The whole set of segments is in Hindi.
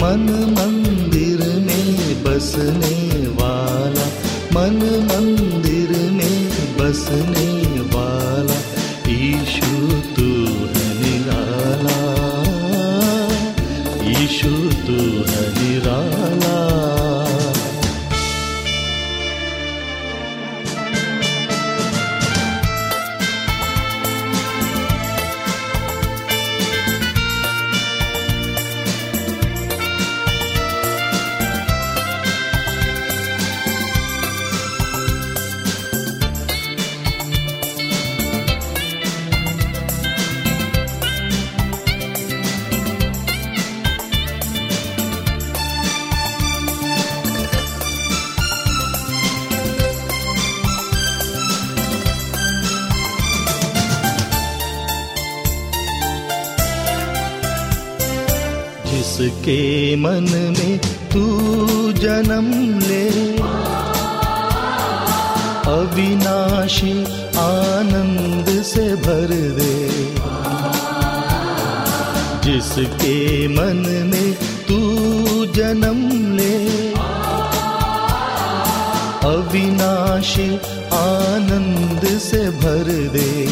मन मंदिर में बसने वाला। मन मंदिर में बसने जिसके मन में तू जन्म ले। अविनाशी आनंद से भर दे। जिसके मन में तू जन्म ले। अविनाशी आनंद से भर दे।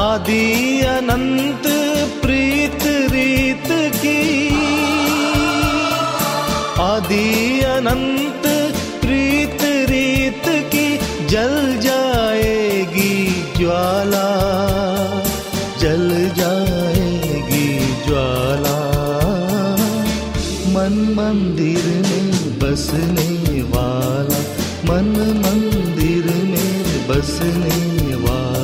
आदि अनंत मन मंदिर में बसने वाला मन मंदिर में बसने वाला।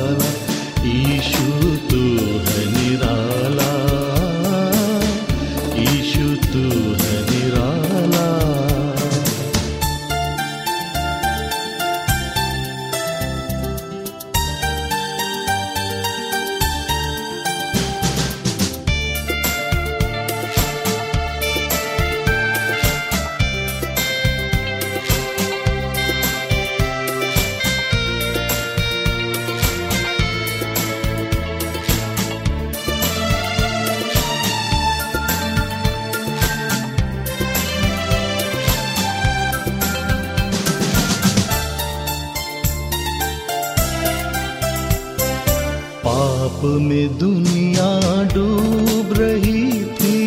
पाप में दुनिया डूब रही थी।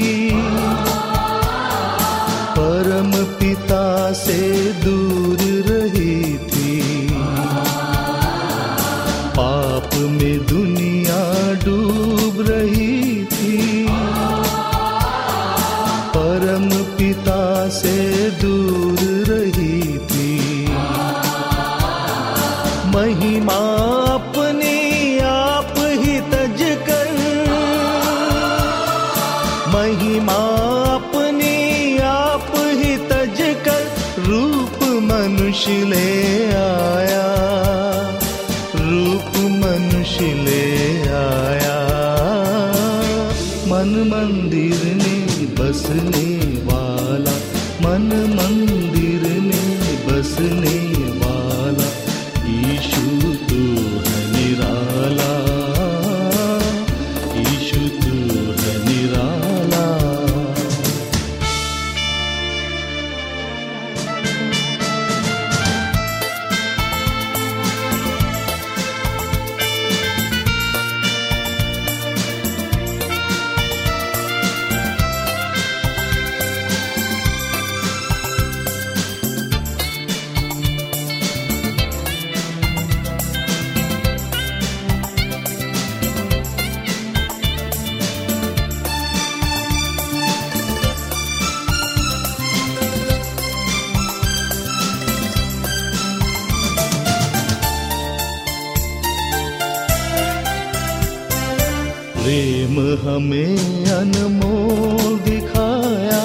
अनमोल दिखाया।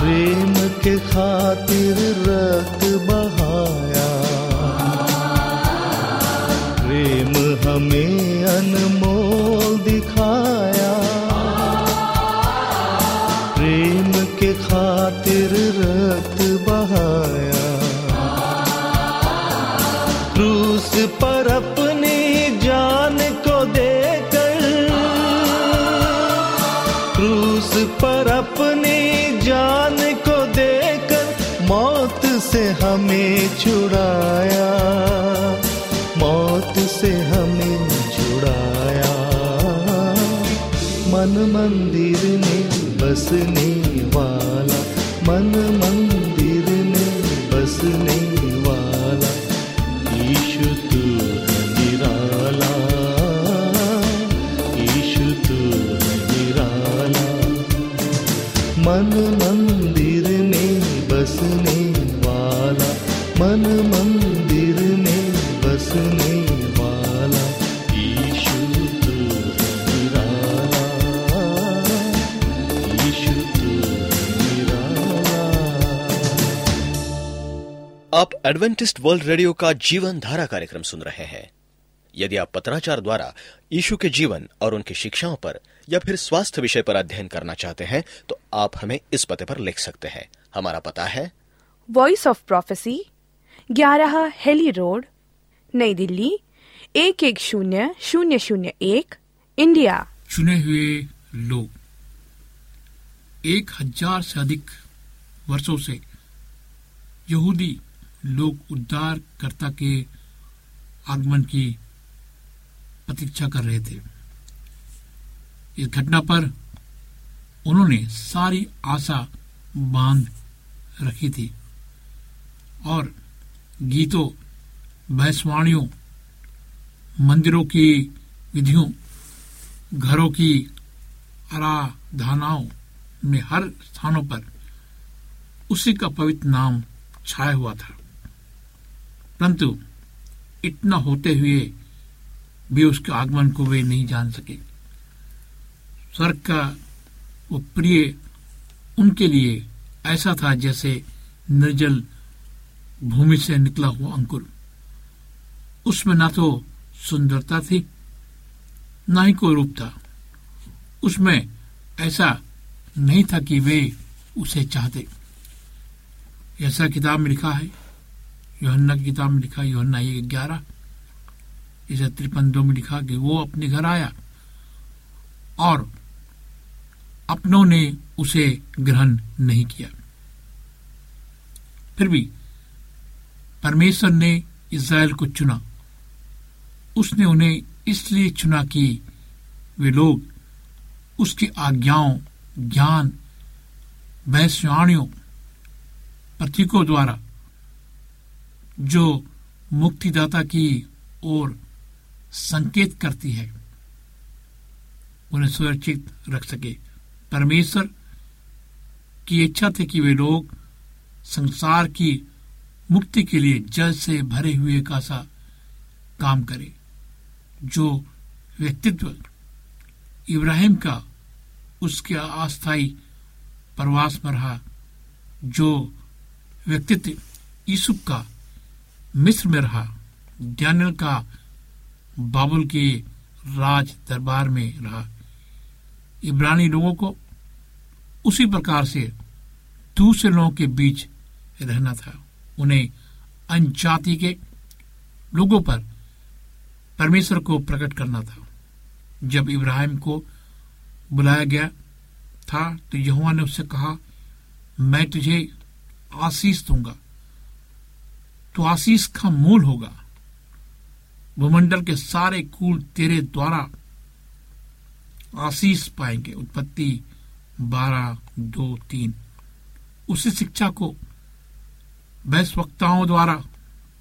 प्रेम के खातिर रक्त छुड़ाया, मौत से हमें छुड़ाया मन मंदिर में बसने वाला, मन मंदिर में बसने वाला, ईशु तू निराला, ईशु तू निराला। मन मंदिर मन मंदिर में बसने वाला ईशु तू निराला तू निराला। आप एडवेंटिस्ट वर्ल्ड रेडियो का जीवन धारा कार्यक्रम सुन रहे हैं। यदि आप पत्राचार द्वारा यीशु के जीवन और उनकी शिक्षाओं पर या फिर स्वास्थ्य विषय पर अध्ययन करना चाहते हैं तो आप हमें इस पते पर लिख सकते हैं। हमारा पता है वॉइस ऑफ़ प्रोफेसी ग्यारह हेली रोड, नई दिल्ली, एक एक शून्य शून्य शून्य एक, इंडिया। चुने हुए लोग, एक हज़ार से अधिक वर्षों से यहूदी लोग उद्धारकर्ता के आगमन की प्रतीक्षा कर रहे थे। इस घटना पर उन्होंने सारी आशा बाँध रखी थी और गीतों भैंसवाणियों मंदिरों की विधियों, घरों की आराधनाओं में हर स्थानों पर उसी का पवित्र नाम छाया हुआ था। परंतु इतना होते हुए भी उसके आगमन को वे नहीं जान सके। स्वर्ग का वो प्रिय उनके लिए ऐसा था जैसे निर्जल भूमि से निकला हुआ अंकुर। उसमें ना तो सुंदरता थी, ना ही कोई रूप था। उसमें ऐसा नहीं था कि वे उसे चाहते। ऐसा किताब में लिखा है, योहन्ना की किताब में लिखा योहन्ना एक ग्यारह। इसे तिरपन दो में लिखा कि वो अपने घर आया और अपनों ने उसे ग्रहण नहीं किया। फिर भी परमेश्वर ने इज़राइल को चुना। उसने उन्हें इसलिए चुना कि वे लोग उसकी आज्ञाओं, ज्ञान भैंसवाणियों प्रतीकों द्वारा, जो मुक्तिदाता की ओर संकेत करती है, उन्हें सुरक्षित रख सके। परमेश्वर की इच्छा थी कि वे लोग संसार की मुक्ति के लिए जल से भरे हुए का सा काम करे, जो व्यक्तित्व इब्राहिम का, उसके अस्थायी प्रवास में रहा, जो व्यक्तित्व यूसुफ का मिस्र में रहा, डैनियल का बाबुल के राज दरबार में रहा। इब्रानी लोगों को उसी प्रकार से दूसरे लोगों के बीच रहना था। उन्हें अनजाति के लोगों पर परमेश्वर को प्रकट करना था। जब इब्राहिम को बुलाया गया था तो यहुआ ने उससे कहा, मैं तुझे आशीष दूँगा। तो आशीष का मूल होगा। भूमंडल के सारे कुल तेरे द्वारा आशीष पाएँगे। उत्पत्ति बारह दो तीन। उसी शिक्षा को बहस वक्ताओं द्वारा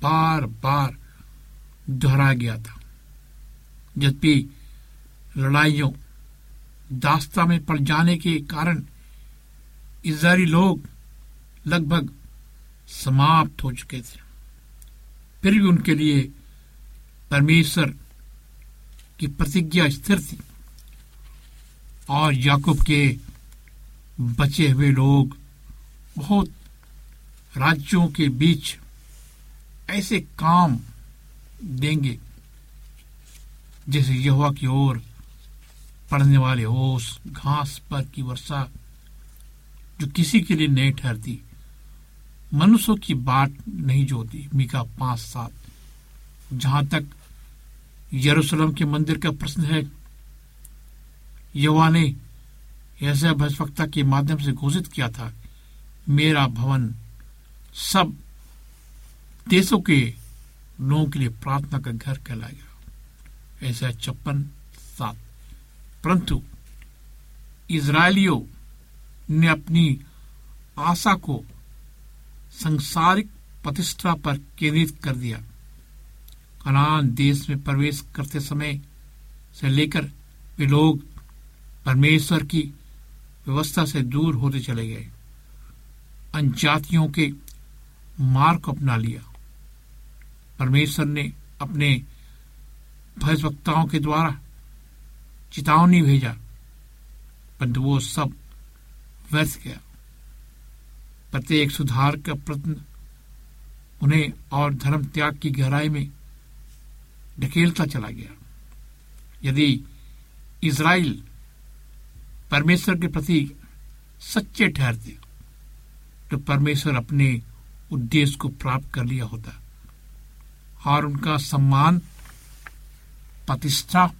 बार बार दोहराया गया था। जबकि लड़ाइयों दास्ता में पड़ जाने के कारण इसराइली लोग लगभग समाप्त हो चुके थे। फिर भी उनके लिए परमेश्वर की प्रतिज्ञा स्थिर थी और याकूब के बचे हुए लोग बहुत राज्यों के बीच ऐसे काम देंगे जैसे यहोवा की ओर पड़ने वाले ओस, घास, पर की वर्षा, जो किसी के लिए नहीं ठहरती। मनुष्यों की बात नहीं जोती। मीका पाँच सात। जहाँ तक यरूशलेम के मंदिर का प्रश्न है यवा ने ऐसा भजभक्ता के माध्यम से घोषित किया था, मेरा भवन सब देशों के लोगों के लिए प्रार्थना का घर कहलाएगा ऐसा छप्पन सात। परंतु इसराइलियों ने अपनी आशा को संसारिक प्रतिष्ठा पर केंद्रित कर दिया। कनान देश में प्रवेश करते समय से लेकर वे लोग परमेश्वर की व्यवस्था से दूर होते चले गए। अनजातियों के मार्ग अपना लिया। परमेश्वर ने अपने भयवक्ताओं के द्वारा चेतावनी भेजा, परंतु वो सब व्यर्थ गया। प्रत्येक सुधार का प्रयत्न उन्हें और धर्म त्याग की गहराई में ढकेलता चला गया। यदि इसराइल परमेश्वर के प्रति सच्चे ठहरते तो परमेश्वर अपने उद्देश्य को प्राप्त कर लिया होता। और उनका सम्मान, प्रतिष्ठा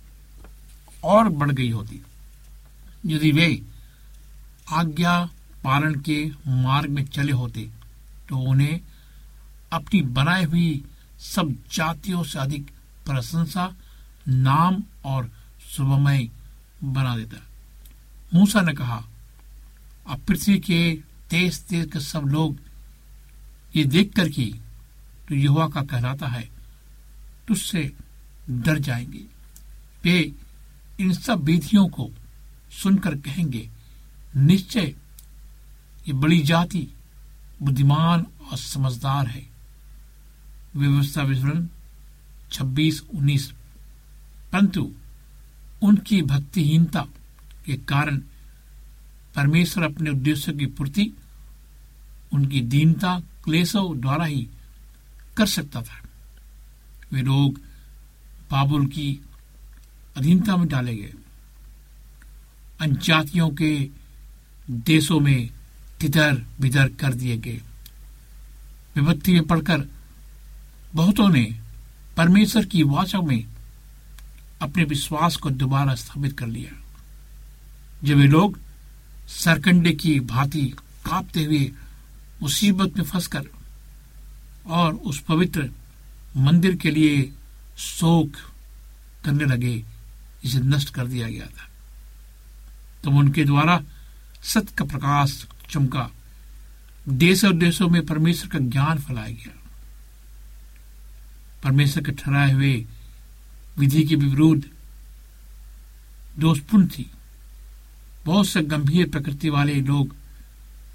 और बढ़ गई होती। यदि वे आज्ञा पालन के मार्ग में चले होते तो उन्हें अपनी बनाई हुई सब जातियों से अधिक प्रशंसा, नाम और शुभमय बना देता। मूसा ने कहा, अब पृथ्वी के देश देश के सब लोग ये देख कर कि तो युवा का कहलाता है, तुझसे डर जाएँगे। वे इन सब विधियों को सुनकर कहेंगे, निश्चय, ये बड़ी जाति, बुद्धिमान और समझदार है। व्यवस्था विवरण छब्बीस उन्नीस। परंतु उनकी भक्तिहीनता के कारण परमेश्वर अपने उद्देश्य की पूर्ति, उनकी दीनता क्लेशों द्वारा ही कर सकता था। वे लोग बाबुल की अधीनता में डाले गए। अनजातियों के देशों में तितर बितर कर दिए गए। विपत्ति में पढ़कर बहुतों ने परमेश्वर की वाचा में अपने विश्वास को दोबारा स्थापित कर लिया। जब वे लोग सरकंडे की भांति कांपते हुए मुसीबत में फंसकर और उस पवित्र मंदिर के लिए शोक करने लगे, इसे नष्ट कर दिया गया था। तब उनके द्वारा सत्य का प्रकाश चमका। देश और देशों में परमेश्वर का ज्ञान फैलाया गया। परमेश्वर के ठहराए हुए विधि के विरुद्ध दोषपूर्ण थी। बहुत से गंभीर प्रकृति वाले लोग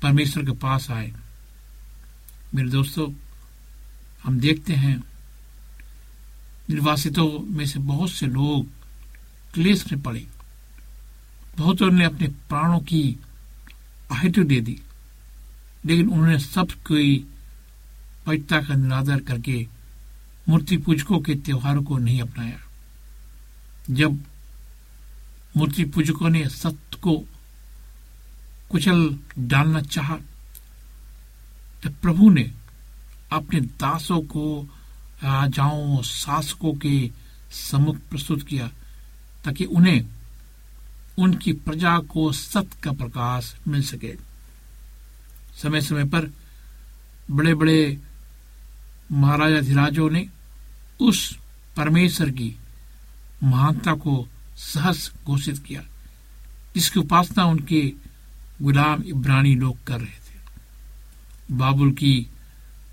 परमेश्वर के पास आए। मेरे दोस्तों, हम देखते हैं, निर्वासितों में से बहुत से लोग क्लेश में पड़े। बहुतों ने अपने प्राणों की आहुति दे दी, लेकिन उन्होंने सब कोई पवित्रता का निरादर करके मूर्ति पूजकों के त्योहारों को नहीं अपनाया। जब मूर्ति पूजकों ने सत्य को कुचल डालना चाहा प्रभु ने अपने दासों को, राजाओं, शासकों के सम्मुख प्रस्तुत किया, ताकि उन्हें उनकी प्रजा को सत्य का प्रकाश मिल सके। समय समय पर बड़े बड़े महाराजा धीराजों ने उस परमेश्वर की महानता को सहस घोषित किया, जिसकी उपासना उनके गुलाम इब्रानी लोग कर रहे थे। बाबुल की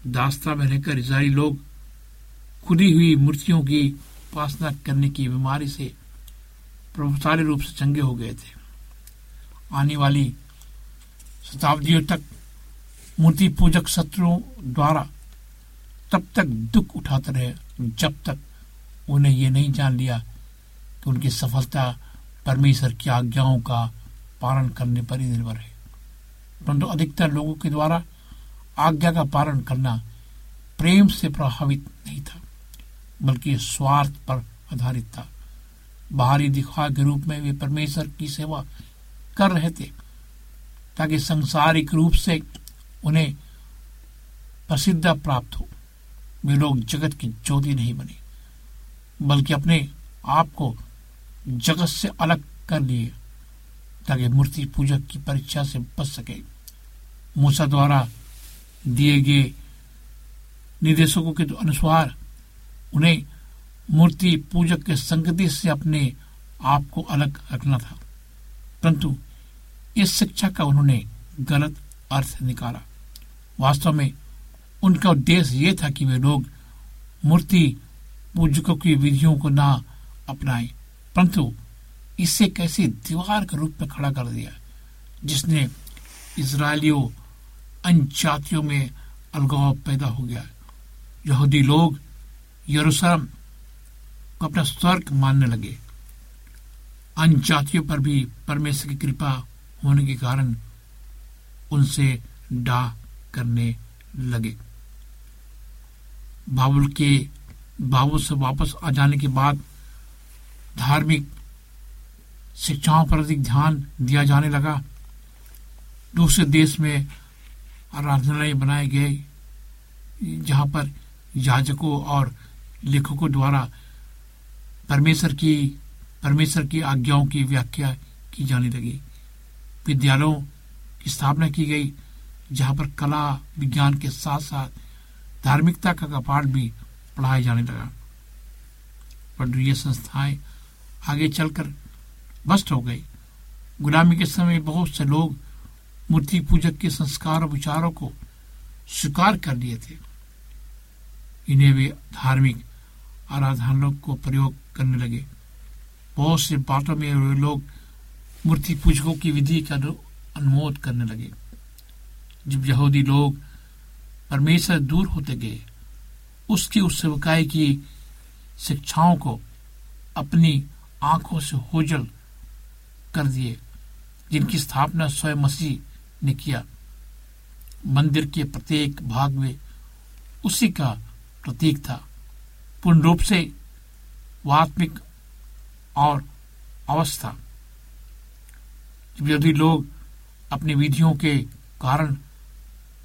दास्ता में रहकर इसराइली लोग खुदी हुई मूर्तियों की उपासना करने की बीमारी से प्रभावशाली रूप से चंगे हो गए थे। आने वाली शताब्दियों तक मूर्ति पूजक शत्रुओं द्वारा तब तक दुख उठाते रहे, जब तक उन्हें ये नहीं जान लिया कि उनकी सफलता परमेश्वर की आज्ञाओं का पालन करने पर ही निर्भर है। परंतु अधिकतर लोगों के द्वारा आज्ञा का पालन करना प्रेम से प्रभावित नहीं था, बल्कि स्वार्थ पर आधारित था। बाहरी दिखा के रूप में वे परमेश्वर की सेवा कर रहे थे, ताकि संसारिक रूप से उन्हें प्रसिद्ध प्राप्त हो। वे लोग जगत की ज्योति नहीं बने, बल्कि अपने आप को जगत से अलग कर लिए, ताकि मूर्ति पूजक की परीक्षा से बच सके। मूसा द्वारा दिए गए निर्देशकों के अनुसार उन्हें मूर्ति पूजक के संगति से अपने आप को अलग रखना था। परंतु इस शिक्षा का उन्होंने गलत अर्थ निकाला। वास्तव में उनका उद्देश्य ये था कि वे लोग मूर्ति पूजकों की विधियों को ना अपनाएँ, परंतु इसे कैसे दीवार के रूप में खड़ा कर दिया, जिसने इसराइलियों अन्य जातियों में अलगाव पैदा हो गया। यहूदी लोग यरूशलेम को अपना स्वर्ग मानने लगे। अन्य जातियों पर भी परमेश्वर की कृपा होने के कारण उनसे डाह करने लगे। बाबुल के बाबुल से वापस आ जाने के बाद धार्मिक शिक्षाओं पर अधिक ध्यान दिया जाने लगा। दूसरे देश में आराधनालय बनाए गए। जहाँ पर याजकों और लेखकों द्वारा परमेश्वर की परमेश्वर की आज्ञाओं की व्याख्या की जाने लगी। विद्यालयों की स्थापना की गई, जहाँ पर कला, विज्ञान के साथ साथ धार्मिकता का पाठ भी पढ़ाया जाने लगा। परंतु ये संस्थाएँ आगे चलकर भ्रष्ट हो गई। गुलामी के समय बहुत से लोग मूर्ति पूजक के संस्कार और विचारों को स्वीकार कर लिए थे। इन्हें वे धार्मिक आराधनाओं को प्रयोग करने लगे। बहुत से बातों में वे लोग मूर्ति पूजकों की विधि का अनुमोद करने लगे। जब यहूदी लोग परमेश्वर दूर होते गए, उसकी उस सेवकाई की शिक्षाओं को अपनी आँखों से होजल कर दिए, जिनकी स्थापना स्वयं मसीह ने किया। मंदिर के प्रत्येक भाग में उसी का प्रतीक था। पूर्ण रूप से वात्मिक और अवस्था। यदि लोग अपनी विधियों के कारण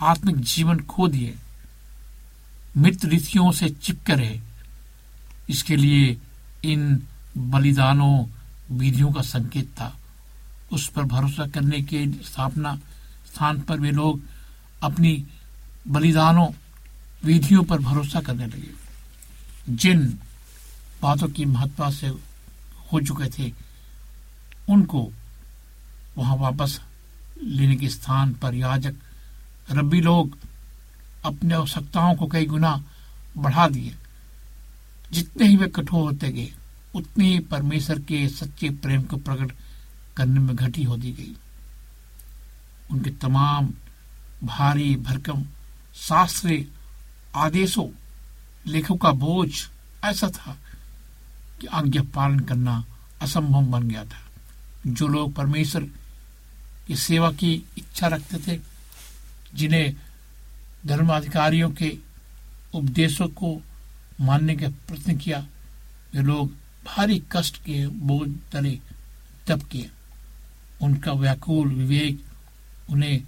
आत्मिक जीवन खो दिए। मृत रीतियों से चिपके रहे। इसके लिए इन बलिदानों, विधियों का संकेत था। उस पर भरोसा करने की स्थापना स्थान पर वे लोग अपनी बलिदानों, विधियों पर भरोसा करने लगे। जिन बातों की महत्ता से हो चुके थे, उनको वहाँ वापस लेने के स्थान पर याजक, रब्बी लोग अपने आवश्यकताओं को कई गुना बढ़ा दिए। जितने ही वे कठोर होते गए, उतने ही परमेश्वर के सच्चे प्रेम को प्रकट करने में घटी होती गई। उनके तमाम भारी भरकम शास्त्रीय आदेशों, लेखों का बोझ ऐसा था कि आज्ञा पालन करना असंभव बन गया था। जो लोग परमेश्वर की सेवा की इच्छा रखते थे, जिन्हें धर्माधिकारियों के उपदेशों को मानने का प्रयत्न किया, वे लोग भारी कष्ट के बोझ तले तप किए। उनका व्याकुल विवेक उन्हें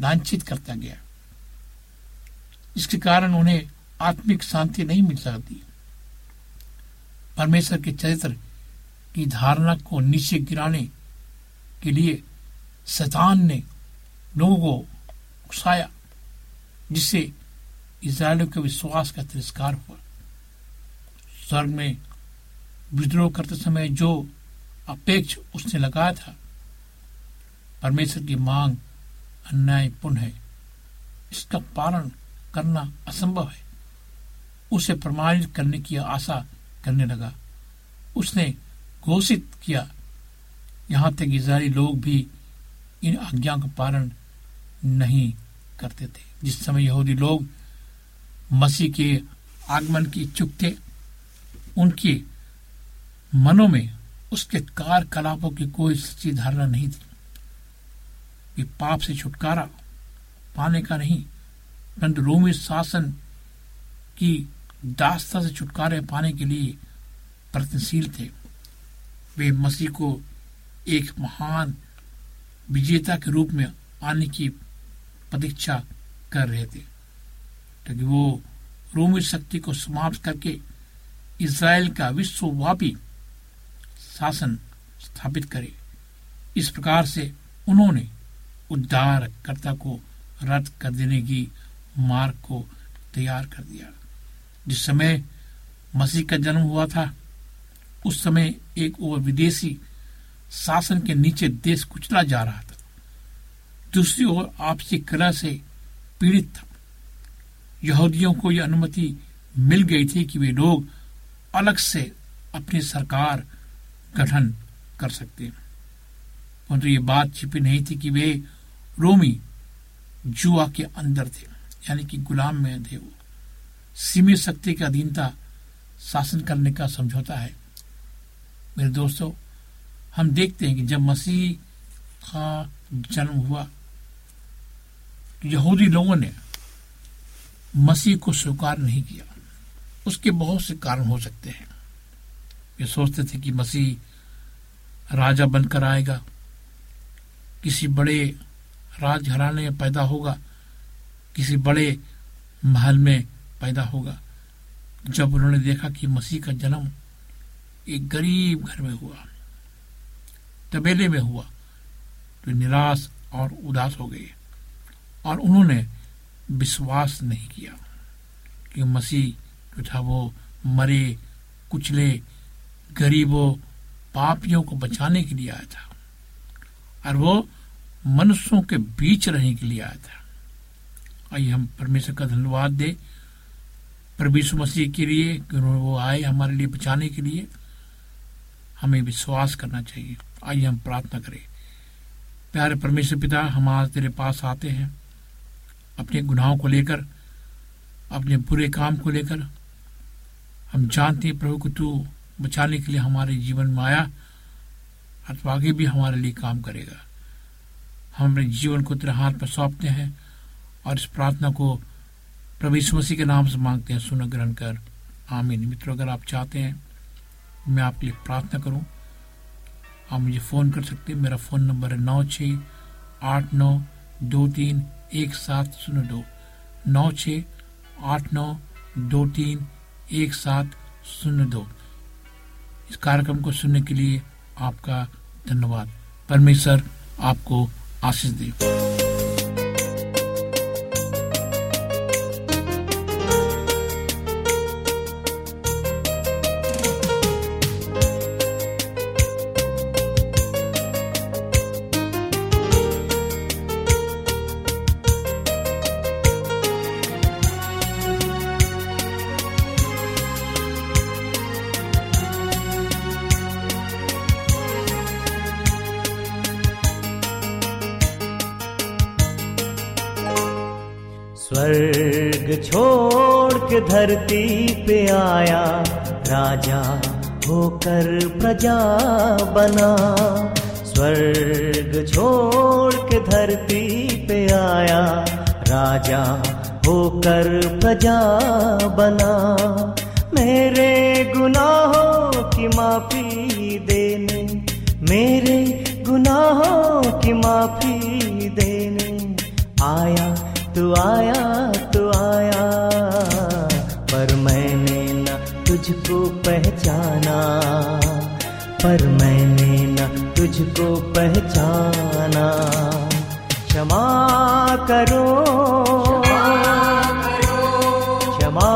लांछित करता गया। इसके कारण उन्हें आत्मिक शांति नहीं मिल सकती। परमेश्वर के चरित्र की धारणा को नीचे गिराने के लिए शैतान ने लोगों को उकसाया, जिससे इसराइलियों के विश्वास का तिरस्कार हुआ। स्वर्ग में विद्रोह करते समय जो अपेक्ष उसने लगाया था, परमेश्वर की मांग अन्यायपूर्ण है। इसका पालन करना असंभव है। उसे प्रमाणित करने की आशा करने लगा। उसने घोषित किया, यहाँ तक इजरायली लोग भी इन आज्ञा का पालन नहीं करते थे। जिस समय यहूदी लोग मसीह के आगमन की इच्छुक थे, उनके मनों में उसके कार्यकलापों की कोई सच्ची धारणा नहीं थी। कि पाप से छुटकारा पाने का नहीं, परंतु रोमी शासन की दास्ता से छुटकारे पाने के लिए प्रयत्नशील थे। वे मसीह को एक महान विजेता के रूप में आने की प्रतीक्षा कर रहे थे। ताकि वो रोमी शक्ति को समाप्त करके इसराइल का विश्वव्यापी शासन स्थापित करे। इस प्रकार से उन्होंने उद्धारकर्ता को रद्द कर देने की मार्ग को तैयार कर दिया। जिस समय मसीह का जन्म हुआ था, उस समय एक और विदेशी शासन के नीचे देश कुचला जा रहा था। दूसरी ओर आपसी कला से पीड़ित था। यहूदियों को यह अनुमति मिल गई थी कि वे लोग अलग से अपनी सरकार गठन कर सकते हैं। परंतु ये बात छिपी नहीं थी कि वे रोमी जुआ के अंदर थे, यानी कि गुलाम में थे वो। सीमित शक्ति की अधीनता शासन करने का समझौता है। मेरे दोस्तों, हम देखते हैं कि जब मसीह का जन्म हुआ तो यहूदी लोगों ने मसीह को स्वीकार नहीं किया। उसके बहुत से कारण हो सकते हैं। ये सोचते थे कि मसीह राजा बनकर आएगा, किसी बड़े राजघराने में पैदा होगा, किसी बड़े महल में पैदा होगा। जब उन्होंने देखा कि मसीह का जन्म एक गरीब घर में हुआ, तबेले में हुआ तो निराश और उदास हो गए और उन्होंने विश्वास नहीं किया कि मसीह जो था वो मरे, कुचले, गरीबों, पापियों को बचाने के लिए आया था। और वो मनुष्यों के बीच रहने के लिए आया था। आइए हम परमेश्वर का धन्यवाद दे परमेश्वर मसीह के लिए कि वो आए हमारे लिए बचाने के लिए। हमें विश्वास करना चाहिए। आइए हम प्रार्थना करें। प्यारे परमेश्वर पिता, हम आज तेरे पास आते हैं। अपने गुनाहों को लेकर, अपने बुरे काम को लेकर, हम जानते हैं प्रभु को तू बचाने के लिए हमारे जीवन में आया। और आगे भी हमारे लिए काम करेगा। हम अपने जीवन को तेरे हाथ पर सौंपते हैं और इस प्रार्थना को प्रभु यीशु मसीह के नाम से मांगते हैं सुन ग्रहण कर। आमीन। मित्रों, अगर आप चाहते हैं, मैं आपके लिए प्रार्थना करूँ। आप मुझे फ़ोन कर सकते हैं। मेरा फ़ोन नंबर है नौ छ आठ नौ दो तीन एक सात शून्य दो। नौ छ आठ नौ दो तीन एक सात शून्य दो। इस कार्यक्रम को सुनने के लिए आपका धन्यवाद। परमेश्वर आपको आशीष दे गुनाहों की माफ़ी देने मेरे गुनाहों की माफ़ी देने। आया तू आया तू आया पर मैंने न तुझको पहचाना। पर मैंने न तुझको पहचाना। क्षमा करो। क्षमा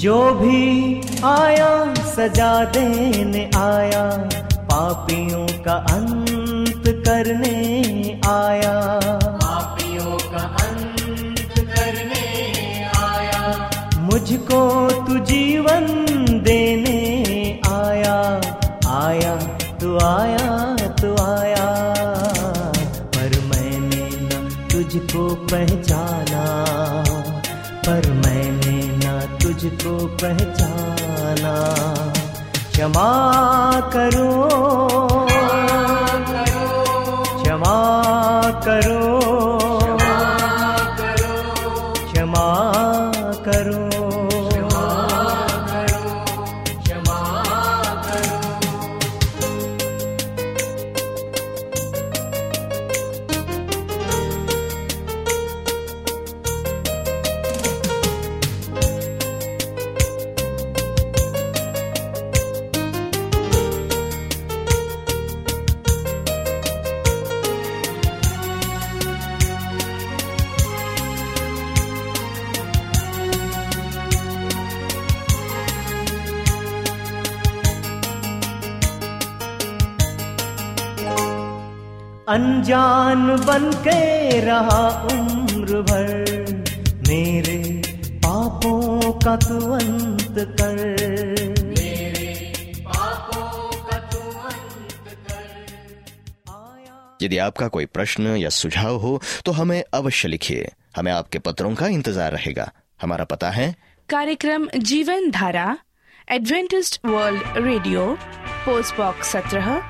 जो भी आया सजा देने आया पापियों का अंत करने आया। पापियों का अंत करने आया। मुझको तू जीवन देने आया। आया तू आया तू आया। पर मैंने न तुझको पहचाना। पर न तुझको पहचाना। क्षमा करो। क्षमा करो। अनजान बन के रहा उम्र भर। मेरे पापों का तू अंत कर। यदि आपका कोई प्रश्न या सुझाव हो तो हमें अवश्य लिखिए। हमें आपके पत्रों का इंतज़ार रहेगा। हमारा पता है। कार्यक्रम Jeevan Dhara Adventist world radio post box सत्रह